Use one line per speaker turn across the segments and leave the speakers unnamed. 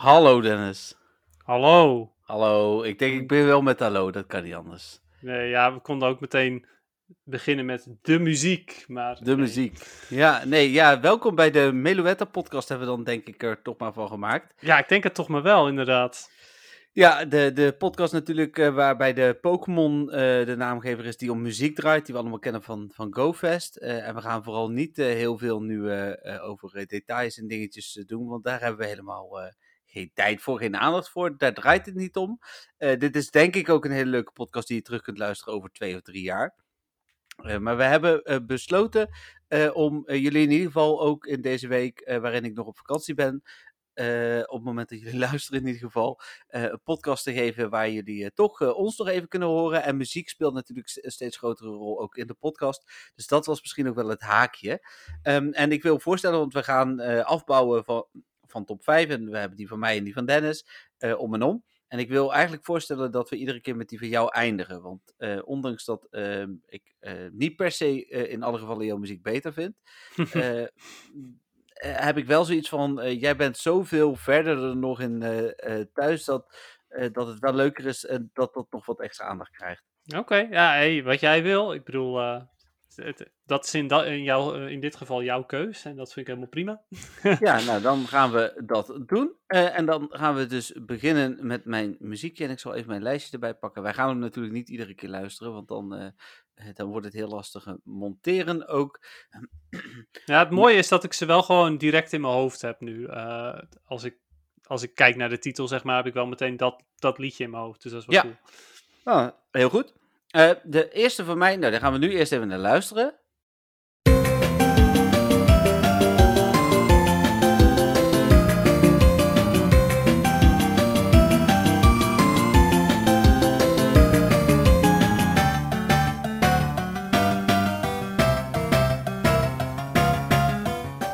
Hallo Dennis.
Hallo.
Hallo, ik denk ik ben wel met hallo, dat kan niet anders.
Nee, ja, we konden ook meteen beginnen met de muziek. Maar
De muziek. Ja, nee, ja, welkom bij de Meluetta podcast hebben we dan denk ik er toch maar van gemaakt.
Ja, ik denk het toch maar wel, inderdaad.
Ja, de, de podcast natuurlijk eh, waarbij de Pokémon eh, de naamgever is die om muziek draait, die we allemaal kennen van, van GoFest. Eh, en we gaan vooral niet heel veel nu over details en dingetjes doen, want daar hebben we helemaal geen tijd voor, geen aandacht voor. Daar draait het niet om. Eh, dit is denk ik ook een hele leuke podcast die je terug kunt luisteren over twee of drie jaar. Eh, maar we hebben eh, besloten om jullie in ieder geval ook in deze week, waarin ik nog op vakantie ben, op het moment dat jullie luisteren in ieder geval, een podcast te geven waar jullie toch ons nog even kunnen horen. En muziek speelt natuurlijk een steeds grotere rol ook in de podcast. Dus dat was misschien ook wel het haakje. Ehm, en ik wil voorstellen, want we gaan afbouwen van, van top 5. En we hebben die van mij en die van Dennis eh, om en om. En ik wil eigenlijk voorstellen dat we iedere keer met die van jou eindigen. Want eh, ondanks dat ehm, ik eh, niet per se in alle gevallen jouw muziek beter vind, heb ik wel zoiets van: jij bent zoveel verder er nog in thuis dat, dat het wel leuker is en dat dat nog wat extra aandacht krijgt.
Oké, ja, hey, wat jij wil. Ik bedoel, het- dat is in, da- in, jou, eh, in dit geval jouw keus. En dat vind ik helemaal prima.
Ja, nou dan gaan we dat doen. Eh, en dan gaan we dus beginnen met mijn muziekje. En ik zal even mijn lijstje erbij pakken. Wij gaan hem natuurlijk niet iedere keer luisteren, want dan, eh, dan wordt het heel lastig monteren ook.
Ja, het mooie is dat ik ze wel gewoon direct in mijn hoofd heb nu. Als, ik, als ik kijk naar de titel, zeg maar, heb ik wel meteen dat, dat liedje in mijn hoofd. Dus dat is wel
Ja.
cool.
Ah, heel goed. Eh, de eerste van mij, nou daar gaan we nu eerst even naar luisteren.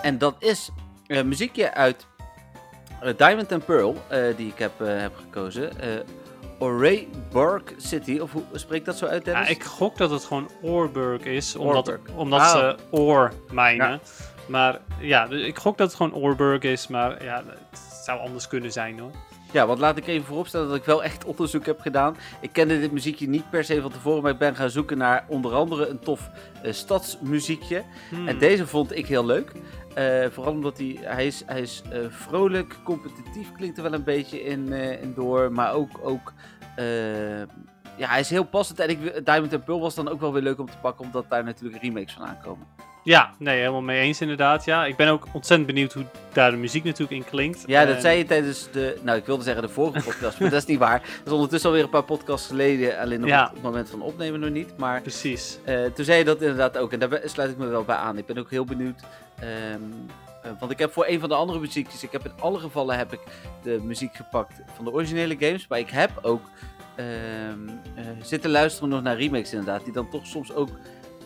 En dat is muziekje uit eh, Diamond and Pearl, eh, die ik heb, heb gekozen. Bark City, of hoe spreek ik dat zo uit,
Ja,
Dennis?
ik gok dat het gewoon Oorburg is, omdat,
Oorburg.
omdat
Ah.
ze oor mijnen.
Ja.
Maar ja, dus ik gok dat het gewoon Oorburg is, maar ja, het zou anders kunnen zijn hoor.
Ja, want laat ik even vooropstellen dat ik wel echt onderzoek heb gedaan. Ik kende dit muziekje niet per se van tevoren, maar ik ben gaan zoeken naar onder andere een tof eh, stadsmuziekje.
Hmm.
En deze vond ik heel leuk. Eh, vooral omdat hij, hij is, hij is eh, vrolijk, competitief klinkt er wel een beetje in, in door. Maar ook, ook ja, hij is heel passend. En ik, Diamond and Pearl was dan ook wel weer leuk om te pakken, omdat daar natuurlijk remakes van aankomen.
Ja, nee, helemaal mee eens inderdaad. Ja, ik ben ook ontzettend benieuwd hoe daar de muziek natuurlijk in klinkt.
Ja, dat zei je tijdens de, nou ik wilde zeggen de vorige podcast, maar dat is niet waar. Dat is ondertussen alweer een paar podcasts geleden, alleen op
Ja.
het moment van opnemen nog niet. Maar
Precies.
eh, toen zei je dat inderdaad ook en daar sluit ik me wel bij aan. Ik ben ook heel benieuwd, ehm, eh, want ik heb voor een van de andere muziekjes, ik heb in alle gevallen heb ik de muziek gepakt van de originele games, maar ik heb ook ehm, eh, zitten luisteren nog naar remakes inderdaad, die dan toch soms ook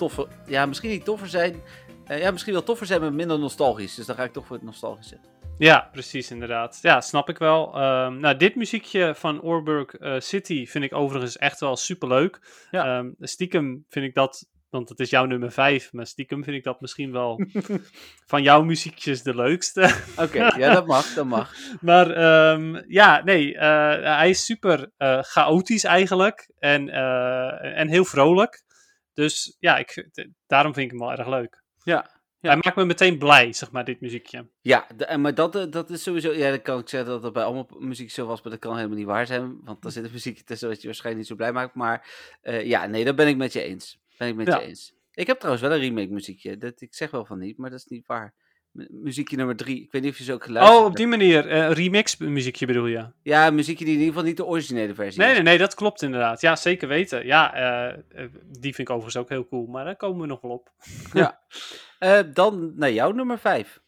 toffer, ja misschien niet toffer zijn, eh, ja misschien wel toffer zijn, maar minder nostalgisch. Dus dan ga ik toch voor het nostalgische.
Ja, precies inderdaad. Ja, snap ik wel. Ehm, nou, dit muziekje van Oorburg eh, City vind ik overigens echt wel superleuk.
Ja.
Ehm, stiekem vind ik dat, want het is jouw nummer 5, maar stiekem vind ik dat misschien wel van jouw muziekjes de leukste.
Oké, ja dat mag, dat mag.
Maar ehm, ja, nee, eh, hij is super chaotisch eigenlijk en, en heel vrolijk. Dus ja, ik, daarom vind ik hem wel erg leuk.
Ja, ja.
Hij maakt me meteen blij, zeg maar, dit muziekje.
Ja, de- en maar dat, eh, dat is sowieso. Ja, dan kan ik zeggen dat dat bij allemaal muziek zo was, maar dat kan helemaal niet waar zijn. Want er zit een muziekje tussen wat je waarschijnlijk niet zo blij maakt. Maar eh, ja, nee, dat ben ik met je eens. Ben ik met
Ja.
je eens. Ik heb trouwens wel een remake muziekje. Dat, ik zeg wel van niet, maar dat is niet waar. Mu- muziekje nummer drie. Ik weet niet of je zo ook geluisterd
Oh, op die manier. eh, remix muziekje bedoel je?
Ja, muziekje die in ieder geval niet de originele versie
Nee,
is.
nee, nee, dat klopt inderdaad. Ja, zeker weten. Ja, eh, eh, die vind ik overigens ook heel cool, maar daar komen we nog wel op.
Eh, dan naar jouw nummer vijf.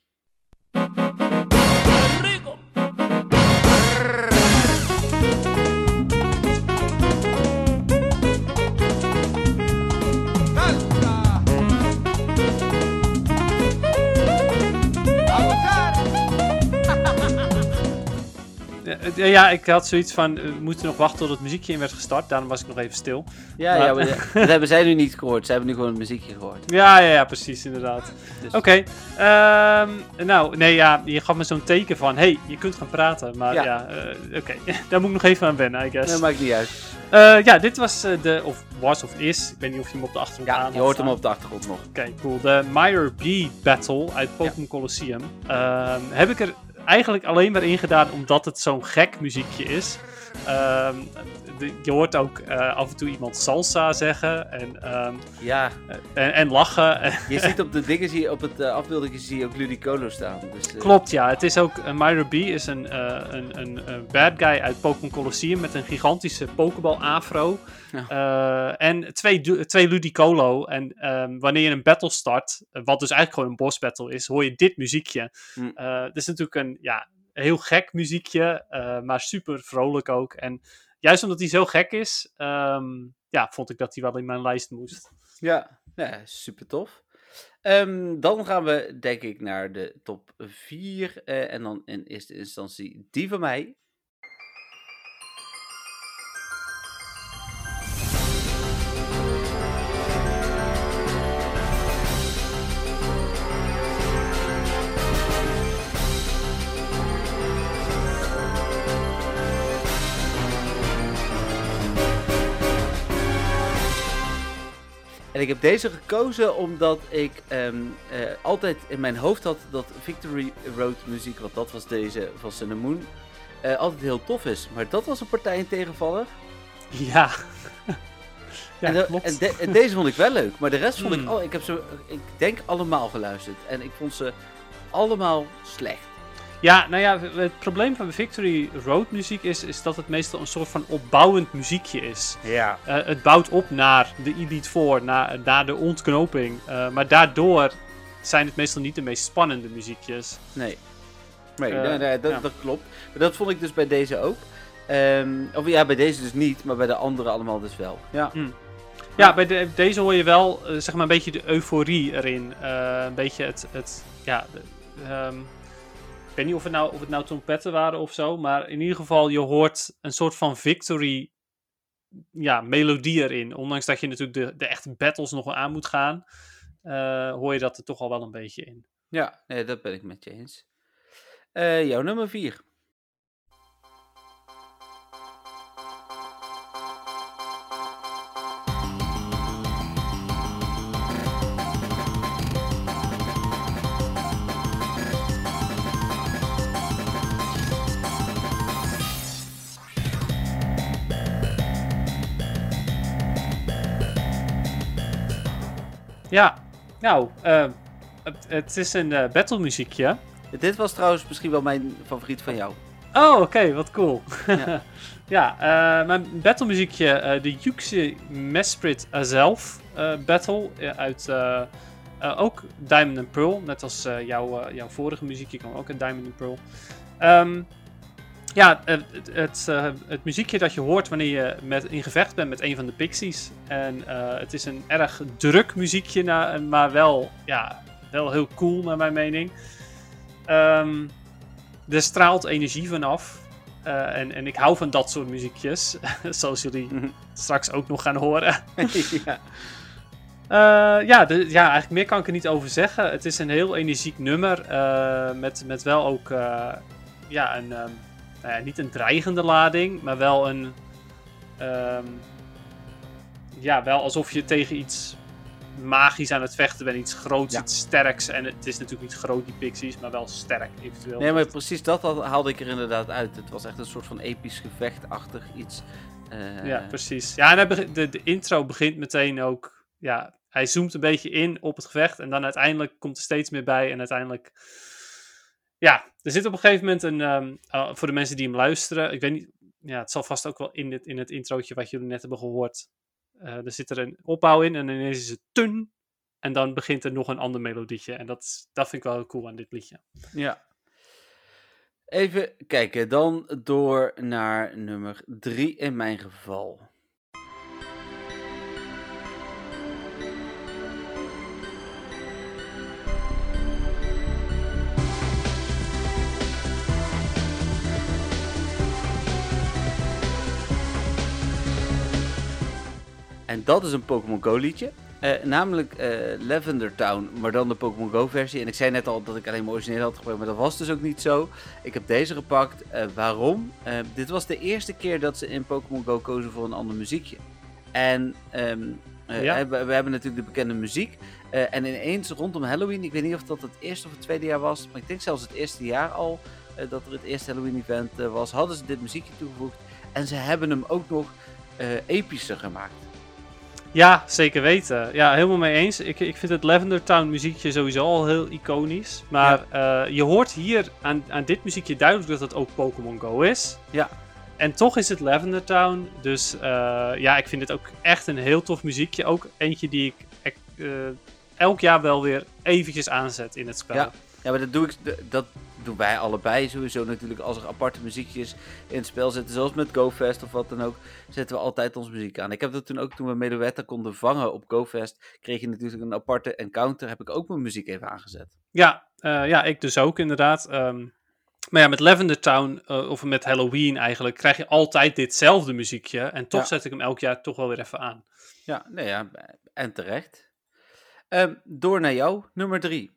¡A gozar!
Eh, ja, ik had zoiets van, eh, we moeten nog wachten tot het muziekje in werd gestart. Daarom was ik nog even stil.
Ja,
Maar-
ja maar dat hebben zij nu niet gehoord. Zij hebben nu gewoon het muziekje gehoord.
Ja, ja, ja, precies, inderdaad.
Dus-
Oké, ehm, nou, nee, ja, je gaf me zo'n teken van, hey, je kunt gaan praten. Maar ja,
Ja.
eh, oké, daar moet ik nog even aan wennen, I guess.
Dat maakt niet uit.
Eh, ja, dit was eh, de, of was of is, ik weet niet of je hem op de achtergrond aan
Ja, je hoort hem op de achtergrond nog.
Oké, cool. De Meyer B Battle uit Pokémon Colosseum. Ehm, heb ik er eigenlijk alleen maar in gedaan omdat het zo'n gek muziekje is. Ehm, de- je hoort ook eh, af en toe iemand salsa zeggen en, ehm,
Ja,
en, en lachen.
je ziet op de dingen, zie je, op het uh, afbeelding zie je ook Ludicolo staan. Dus, eh,
Klopt, ja. Het is ook, Myra B is een, eh, een, een, een bad guy uit Pokémon Colosseum met een gigantische Pokéball afro.
Ja.
Eh, en twee, twee Ludicolo. En ehm, wanneer je een battle start, eh, wat dus eigenlijk gewoon een boss battle is, hoor je dit muziekje. Eh, het is natuurlijk een ja, heel gek muziekje, eh, maar super vrolijk ook. En juist omdat hij zo gek is, ehm, ja, vond ik dat hij wel in mijn lijst moest.
Ja, super tof. Ehm, dan gaan we denk ik naar de top 4. en dan in eerste instantie die van mij. Ik heb deze gekozen omdat ik ehm, eh, altijd in mijn hoofd had dat Victory Road muziek, want dat was deze van Sun Moon, eh, altijd heel tof is. Maar dat was een partij in tegenvaller.
Ja. ja,
en, de-
klopt.
en, de- en deze vond ik wel leuk, maar de rest vond ik
Hmm.
al. Ik heb ze, ik denk allemaal geluisterd en ik vond ze allemaal slecht.
Ja, nou ja, het probleem van Victory Road muziek is, is dat het meestal een soort van opbouwend muziekje is.
Ja.
Eh, het bouwt op naar de Elite Four, naar, naar de ontknoping. Eh, maar daardoor zijn het meestal niet de meest spannende muziekjes.
Nee. Nee,
Eh,
nee, nee, dat,
ja.
dat klopt. Maar dat vond ik dus bij deze ook. Ehm, of ja, bij deze dus niet, maar bij de andere allemaal dus wel. Ja.
Ja, bij de- deze hoor je wel zeg maar een beetje de euforie erin. Een beetje het, het ja, de- ehm, ik weet niet of het, nou, het nou trompetten waren of zo, maar in ieder geval je hoort een soort van victory ja, melodie erin. Ondanks dat je natuurlijk de, de echte battles nog aan moet gaan, eh, hoor je dat er toch al wel een beetje in.
Ja, nee, dat ben ik met je eens. Eh, jouw nummer 4.
Ja, nou, eh, het, het is een eh, battle muziekje.
Dit was trouwens misschien wel mijn favoriet van jou.
Oh, oké, wat cool.
Ja.
ja, eh, mijn battlemuziekje, eh de Yuxi Mesprit zelf battle uit ook Diamond and Pearl. Net als jouw, jouw vorige muziekje kwam ook uit Diamond and Pearl. Ehm, ja, het, het, het, eh, het muziekje dat je hoort wanneer je met, in gevecht bent met een van de pixies. En eh, het is een erg druk muziekje, maar wel, ja, wel heel cool naar mijn mening. Ehm, er straalt energie vanaf. Eh, en, en ik hou van dat soort muziekjes. zoals jullie straks ook nog gaan horen.
ja.
Ja, de, ja, eigenlijk meer kan ik er niet over zeggen. Het is een heel energiek nummer. met, met wel ook ja, een, ehm, nou ja, niet een dreigende lading, maar wel een. ehm, ja, wel alsof je tegen iets magisch aan het vechten bent. Iets groots,
Ja.
iets sterks. En het is natuurlijk niet groot, die pixies, maar wel sterk eventueel.
Nee, maar precies dat haalde ik er inderdaad uit. Het was echt een soort van episch gevechtachtig iets. Eh,
Ja, precies. Ja, en begint- de, de intro begint meteen ook. Ja, hij zoomt een beetje in op het gevecht. En dan uiteindelijk komt er steeds meer bij. En uiteindelijk. Ja, er zit op een gegeven moment een. ehm, eh, voor de mensen die hem luisteren. Ik weet niet. Ja, het zal vast ook wel in het, in het introotje wat jullie net hebben gehoord. eh, er zit er een opbouw in. En ineens is het tun. En dan begint er nog een ander melodietje. En dat, dat vind ik wel heel cool aan dit liedje.
Ja. Even kijken, dan door naar nummer 3 in mijn geval. En dat is een Pokémon Go liedje. Eh, namelijk eh, Lavender Town, maar dan de Pokémon Go versie. En ik zei net al dat ik alleen maar origineel had gebruikt, maar dat was dus ook niet zo. Ik heb deze gepakt. Eh, waarom? Dit was de eerste keer dat ze in Pokémon Go kozen voor een ander muziekje. En ehm, eh,
Ja.
we, we hebben natuurlijk de bekende muziek. En ineens rondom Halloween, ik weet niet of dat het eerste of het tweede jaar was, maar ik denk zelfs het eerste jaar al dat er het eerste Halloween-event was, hadden ze dit muziekje toegevoegd. En ze hebben hem ook nog epischer gemaakt.
Ja, zeker weten. Ja, helemaal mee eens. Ik, ik vind het Lavender Town muziekje sowieso al heel iconisch. Maar eh, je hoort hier aan, aan dit muziekje duidelijk dat het ook Pokémon Go is.
Ja.
En toch is het Lavender Town. Dus eh, ja, ik vind het ook echt een heel tof muziekje. Ook eentje die ik eh, elk jaar wel weer eventjes aanzet in het spel.
Ja. Ja, maar dat, doe ik, dat doen wij allebei sowieso natuurlijk. Als er aparte muziekjes in het spel zitten, zoals met GoFest of wat dan ook, zetten we altijd onze muziek aan. Ik heb dat toen ook, toen we Meloetta konden vangen op GoFest, kreeg je natuurlijk een aparte encounter, heb ik ook mijn muziek even aangezet.
Ja, eh, ja, ik dus ook inderdaad. Ehm, maar ja, met Lavender Town, eh, of met Halloween eigenlijk, krijg je altijd ditzelfde muziekje. En toch
Ja.
zet ik hem elk jaar toch wel weer even aan.
Ja, nou ja, en terecht. Ehm, door naar jou, nummer drie.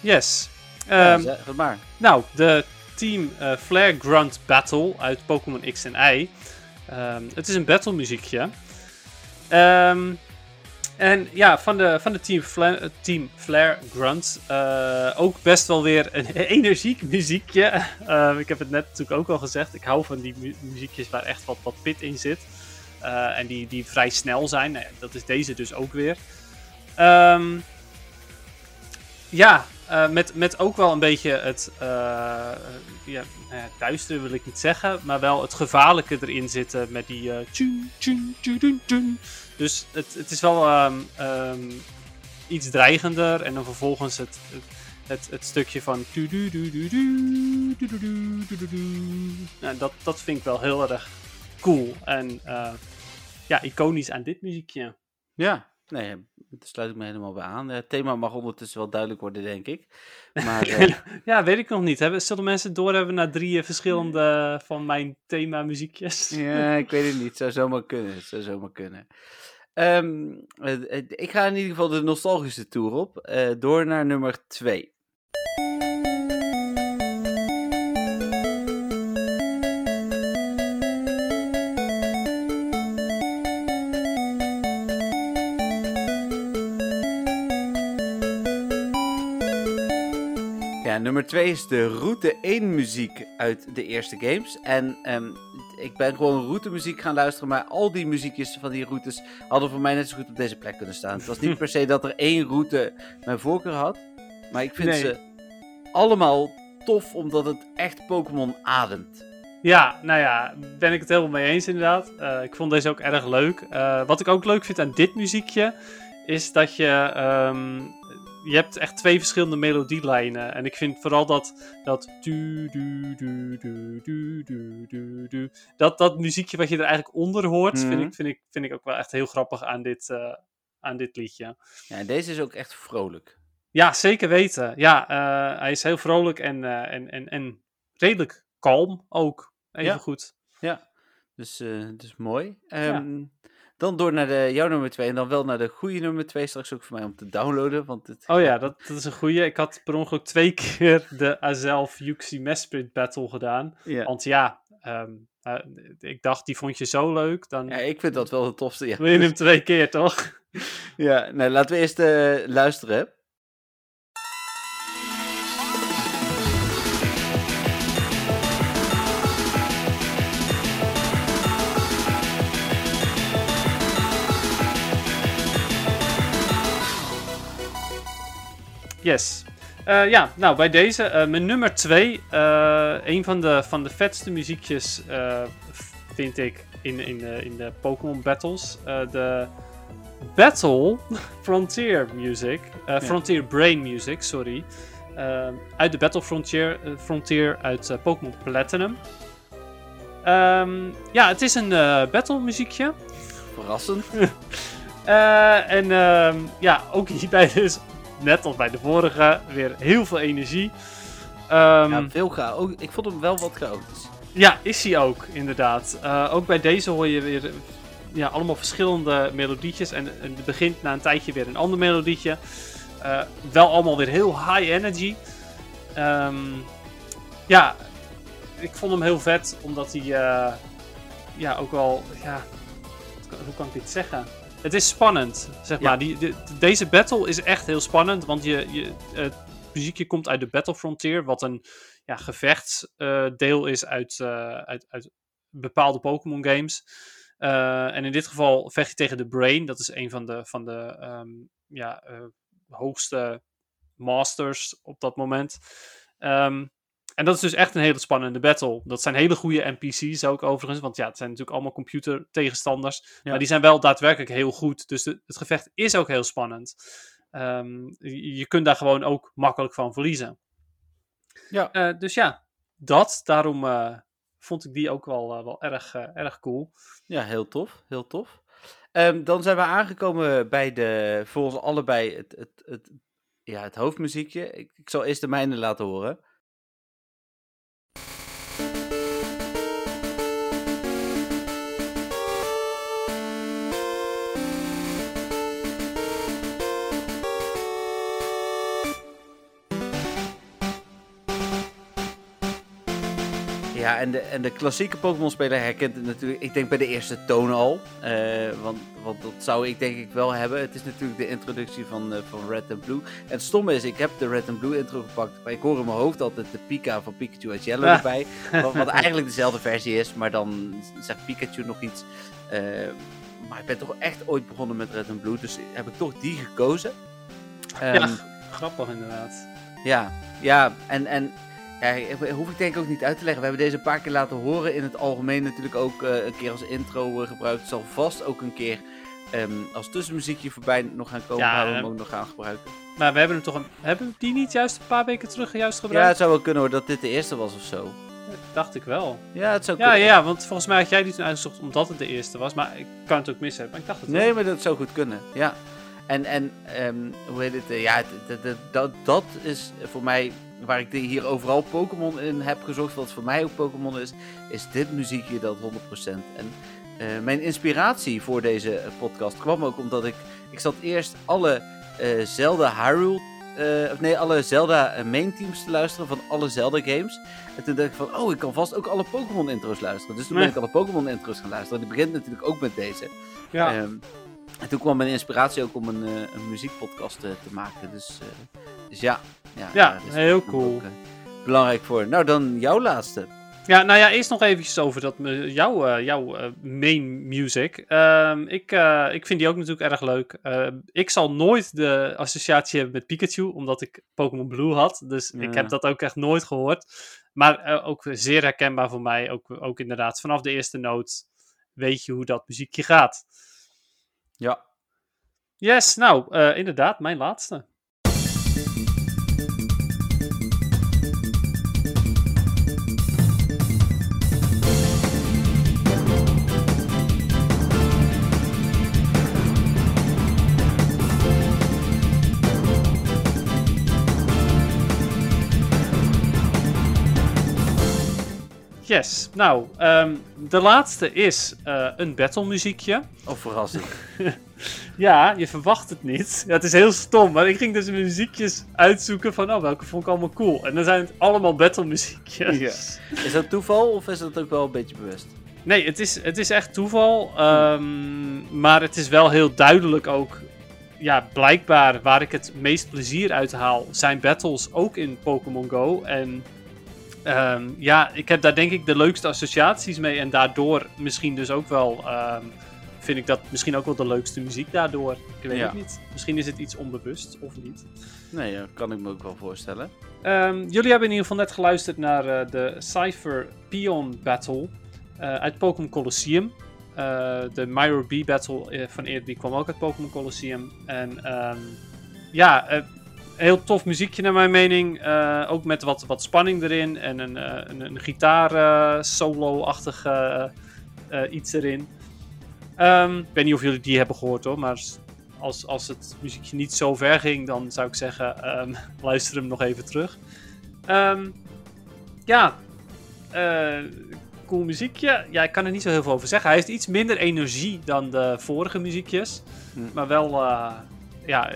Yes.
Ja, zeg het maar.
nou, de Team eh, Flare Grunt Battle uit Pokémon X en Y. Ehm, het is een battle muziekje. Ehm, en ja, van de, van de Team, Fla eh, team Flare Grunt eh, ook best wel weer een energiek muziekje. Ik heb het net natuurlijk ook al gezegd. Ik hou van die mu- muziekjes waar echt wat, wat pit in zit. En die, die vrij snel zijn. Nou ja, dat is deze dus ook weer. Ehm, ja, eh, met, met ook wel een beetje het eh, ja, nou wil ik niet zeggen, maar wel het gevaarlijke erin zitten met die. Dus het, het is wel ehm, ehm, iets dreigender en dan vervolgens het, het, het, stukje van dat, dat vind ik wel heel erg cool en ja, iconisch aan dit muziekje.
Ja, nee, daar sluit ik me helemaal bij aan. Het thema mag ondertussen wel duidelijk worden, denk ik. Maar eh,
Ja, weet ik nog niet. Hebben, zullen mensen doorhebben naar drie eh, verschillende van mijn thema muziekjes?
Ja, ik weet het niet. Zou zomaar kunnen. Het Zou zomaar kunnen. Ehm, eh, ik ga in ieder geval de nostalgische tour op. door naar nummer 2. Nummer 2 is de route 1 muziek uit de eerste games. En ehm, ik ben gewoon route muziek gaan luisteren, maar al die muziekjes van die routes hadden voor mij net zo goed op deze plek kunnen staan. Het was niet per se dat er één route mijn voorkeur had, maar ik vind
Nee.
ze allemaal tof omdat het echt Pokémon ademt.
Ja, nou ja, ben ik het helemaal mee eens inderdaad. Eh, ik vond deze ook erg leuk. Eh, wat ik ook leuk vind aan dit muziekje, is dat je... ehm, je hebt echt twee verschillende melodielijnen. En ik vind vooral dat. Dat. Du, du, du, du, du, du, du, dat, dat muziekje wat je er eigenlijk onder hoort. Vind,
mhm.
ik, vind, ik, vind ik ook wel echt heel grappig aan dit, eh, aan dit liedje.
Ja, deze is ook echt vrolijk.
Ja, zeker weten. Ja, eh, hij is heel vrolijk en, eh, en, en, en redelijk kalm ook. Even goed.
Ja, dus, dus mooi. Ja. Ehm, dan door naar de, jouw nummer 2 en dan wel naar de goede nummer 2 straks ook voor mij om te downloaden. Want het,
Oh ja, dat, dat is een goeie. Ik had per ongeluk twee keer de Azelf Yuxi Mesprit Battle gedaan.
ja.
Want ja, ehm, eh, ik dacht, die vond je zo leuk. Dan
ja, ik vind dat wel het tofste. Ja,
wil je hem twee keer, toch?
ja nou, laten we eerst eh, luisteren.
Yes. Eh, ja, nou bij deze, eh, mijn nummer 2. een van de, van de vetste muziekjes eh, vind ik in, in, de, in de Pokémon battles. Eh, de Battle Frontier Music. eh, Frontier Brain Music, sorry. Eh, uit de Battle Frontier, eh, Frontier uit eh, Pokémon Platinum. Ehm, ja, het is een eh battle muziekje.
Verrassend.
Eh, en ehm, ja, ook hierbij dus, net als bij de vorige, weer heel veel energie. Ehm,
Ja, veel cha- ook, ik vond hem wel wat chaotisch.
Ja, is hij ook, inderdaad. Eh, ook bij deze hoor je weer ja, allemaal verschillende melodietjes. En, en het begint na een tijdje weer een ander melodietje. Eh, wel allemaal weer heel high energy. Ehm, ja, ik vond hem heel vet, omdat hij eh, ja, ook wel... Ja, hoe kan ik dit zeggen? Het is spannend, zeg
Ja.
maar. Die, de- deze battle is echt heel spannend, want je, je, het muziekje komt uit de Battle Frontier, wat een ja, gevechtsdeel is uit, eh, uit, uit bepaalde Pokémon games. Eh, en in dit geval vecht je tegen de Brain. Dat is een van de, van de ehm, ja, eh, hoogste masters op dat moment. Ehm, en dat is dus echt een hele spannende battle. Dat zijn hele goede NPC's ook overigens. Want ja, het zijn natuurlijk allemaal computer tegenstanders.
Ja.
Maar die zijn wel daadwerkelijk heel goed. Dus de- het gevecht is ook heel spannend. Ehm, je, je kunt daar gewoon ook makkelijk van verliezen.
Ja.
Eh, dus ja, dat. Daarom eh, vond ik die ook wel, eh, wel erg, erg cool.
Ja, heel tof. Heel tof. Ehm, dan zijn we aangekomen bij de, voor ons allebei, het, het, het, ja, het hoofdmuziekje. Ik, ik zal eerst de mijne laten horen. Ja, en de, en de klassieke Pokémon-speler herkent het natuurlijk, ik denk bij de eerste toon al. Eh, want, want dat zou ik denk ik wel hebben. Het is natuurlijk de introductie van, eh, van Red and Blue. En het stomme is, ik heb de Red and Blue intro gepakt. Maar ik hoor in mijn hoofd altijd de Pika van Pikachu uit Yellow erbij. Wat, wat eigenlijk dezelfde versie is, maar dan zegt Pikachu nog iets. Eh, maar ik ben toch echt ooit begonnen met Red and Blue. Dus heb ik toch die gekozen.
ja,
Ehm,
grappig inderdaad.
ja, ja, en, en ja, hoef ik denk ik ook niet uit te leggen. We hebben deze een paar keer laten horen. In het algemeen natuurlijk ook eh, een keer als intro eh, gebruikt. Het zal vast ook een keer ehm, als tussenmuziekje voorbij nog gaan komen.
Ja,
waar we hem ook nog gaan gebruiken.
Maar we hebben hem toch een, hebben we die niet juist een paar weken terug juist
Ja,
gebruikt?
het zou wel kunnen hoor dat dit de eerste was of zo.
Dacht ik wel.
Ja, het zou
Ja,
kunnen.
ja, want volgens mij had jij die toen uitgezocht omdat het de eerste was. Maar ik kan het ook mis hebben. Maar ik dacht het
Nee,
wel.
maar dat zou goed kunnen. Ja. En, en ehm, hoe heet het? eh, ja, het- dat, dat is voor mij waar ik hier overal Pokémon in heb gezocht. Wat voor mij ook Pokémon is, is dit muziekje dat 100%. En eh, mijn inspiratie voor deze eh, podcast kwam ook omdat ik. Ik zat eerst alle eh, Zelda Hyrule. of nee, alle Zelda main teams te luisteren van alle Zelda games. En toen dacht ik van, oh, ik kan vast ook alle Pokémon intro's luisteren. Dus toen ben ik alle Pokémon intro's gaan luisteren. Die begint natuurlijk ook met deze.
Ja.
Ehm, en toen kwam mijn inspiratie ook om een, een muziekpodcast te maken. Dus, dus ja. Ja,
heel cool.
ook, eh, belangrijk voor. Nou, dan jouw laatste.
Ja, nou ja, eerst nog eventjes over dat, me- jouw, eh, jouw eh, main music. Ehm, ik, eh, ik vind die ook natuurlijk erg leuk. Ehm, ik zal nooit de associatie hebben met Pikachu, omdat ik Pokémon Blue had. Dus ik heb dat ook echt nooit gehoord. Maar eh, ook zeer herkenbaar voor mij. Ook, ook inderdaad, vanaf de eerste noot weet je hoe dat muziekje gaat.
Ja.
Yes, nou, eh, inderdaad, mijn laatste. Yes, nou, ehm, de laatste is eh, een battle muziekje.
Of verrassing.
Ja, je verwacht het niet. Ja, het is heel stom, maar ik ging dus muziekjes uitzoeken van, oh, welke vond ik allemaal cool. En dan zijn het allemaal battle muziekjes.
Ja. Is dat toeval of is dat ook wel een beetje bewust?
Nee, het is, het is echt toeval. ehm, maar het is wel heel duidelijk ook. Ja, blijkbaar waar ik het meest plezier uit haal, zijn battles ook in Pokémon Go. En ehm, ja, ik heb daar denk ik de leukste associaties mee. En daardoor misschien dus ook wel. ehm, vind ik dat misschien ook wel de leukste muziek daardoor. Ik weet
Ja.
het niet. Misschien is het iets onbewust of niet.
Nee, dat kan ik me ook wel voorstellen.
Ehm, jullie hebben in ieder geval net geluisterd naar eh, de Cypher Pion Battle eh, uit Pokémon Colosseum. Eh, de Myro B Battle van eerder die kwam ook uit Pokémon Colosseum. En ja, heel tof muziekje naar mijn mening. Eh, ook met wat, wat spanning erin en een, eh, een, een gitaar eh, solo-achtig iets erin. Ehm, ik weet niet of jullie die hebben gehoord hoor, maar als, als het muziekje niet zo ver ging, dan zou ik zeggen, ehm, luister hem nog even terug. Ehm, ja, cool muziekje. Ja, ik kan er niet zo heel veel over zeggen. Hij heeft iets minder energie dan de vorige muziekjes.
Hm.
Maar wel, ja,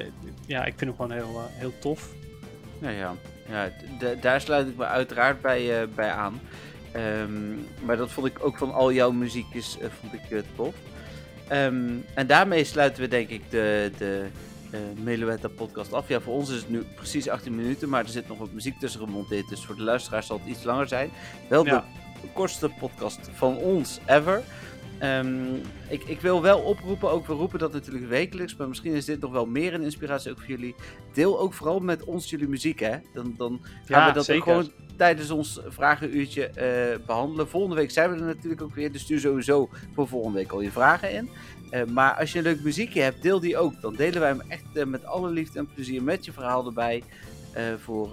ja, ik vind hem gewoon heel, eh, heel tof.
Ja, ja. ja daar sluit ik me uiteraard bij, eh, bij aan. Ehm, maar dat vond ik ook van al jouw muziekjes eh, vond ik, tof. Ehm, en daarmee sluiten we denk ik de, de eh Meluetta podcast af. Ja, voor ons is het nu precies 18 minuten, maar er zit nog wat muziek tussen gemonteerd. Dus voor de luisteraars zal het iets langer zijn. Wel
Ja.
de kortste podcast van ons ever. Ehm, ik, ik wil wel oproepen, ook we roepen dat natuurlijk wekelijks, maar misschien is dit nog wel meer een inspiratie ook voor jullie. Deel ook vooral met ons jullie muziek, hè? Dan, dan gaan
Ja,
we dat ook gewoon tijdens ons vragenuurtje eh, behandelen. Volgende week zijn we er natuurlijk ook weer, dus stuur sowieso voor volgende week al je vragen in. Eh, maar als je een leuk muziekje hebt, deel die ook. Dan delen wij hem echt eh, met alle liefde en plezier met je verhaal erbij voor,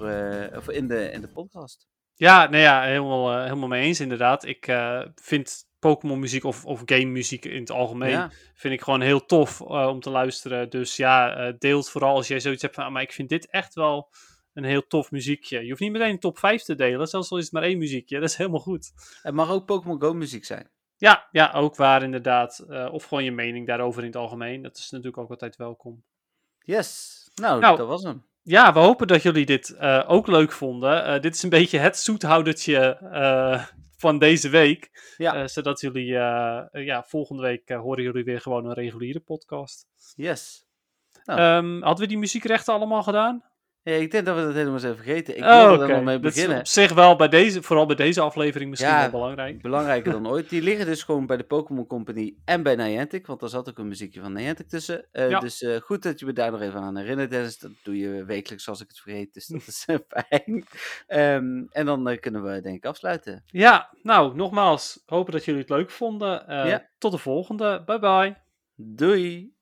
voor in, de, in de podcast.
Ja, nee, ja, helemaal, helemaal mee eens inderdaad. Ik vind Pokémon muziek of, of game muziek in het algemeen
Ja,
vind ik gewoon heel tof eh, om te luisteren. Dus ja, eh deel het vooral als jij zoiets hebt van, ah, maar ik vind dit echt wel een heel tof muziekje. Je hoeft niet meteen een top 5 te delen, zelfs al is het maar één muziekje. Dat is helemaal goed.
het mag ook Pokémon Go muziek zijn.
Ja, ja ook waar inderdaad. Eh, of gewoon je mening daarover in het algemeen. Dat is natuurlijk ook altijd welkom.
Yes, nou,
Nou,
dat was hem.
Ja, we hopen dat jullie dit ook leuk vonden. Dit is een beetje het zoethoudertje van deze week.
Ja.
Eh, zodat jullie, eh, ja, volgende week eh, horen jullie weer gewoon een reguliere podcast.
Yes. Nou.
Ehm, hadden we die muziekrechten allemaal gedaan?
Ja, ik denk dat we dat helemaal zijn vergeten. Ik
Oh, oké.
er nog mee
Dat is
beginnen.
op zich wel bij deze, vooral bij deze aflevering misschien
Ja.
wel belangrijk.
Belangrijker dan ooit. Die liggen dus gewoon bij de Pokémon Company en bij Niantic. Want daar zat ook een muziekje van Niantic tussen. Eh,
Ja.
Dus eh, goed dat je me daar nog even aan herinnert, Dennis. Dat doe je wekelijks als ik het vergeet. Dus dat is eh, fijn. Ehm, en dan kunnen we denk ik afsluiten.
Ja, nou, nogmaals, hopen dat jullie het leuk vonden.
Ja.
Tot de volgende. Bye bye.
Doei!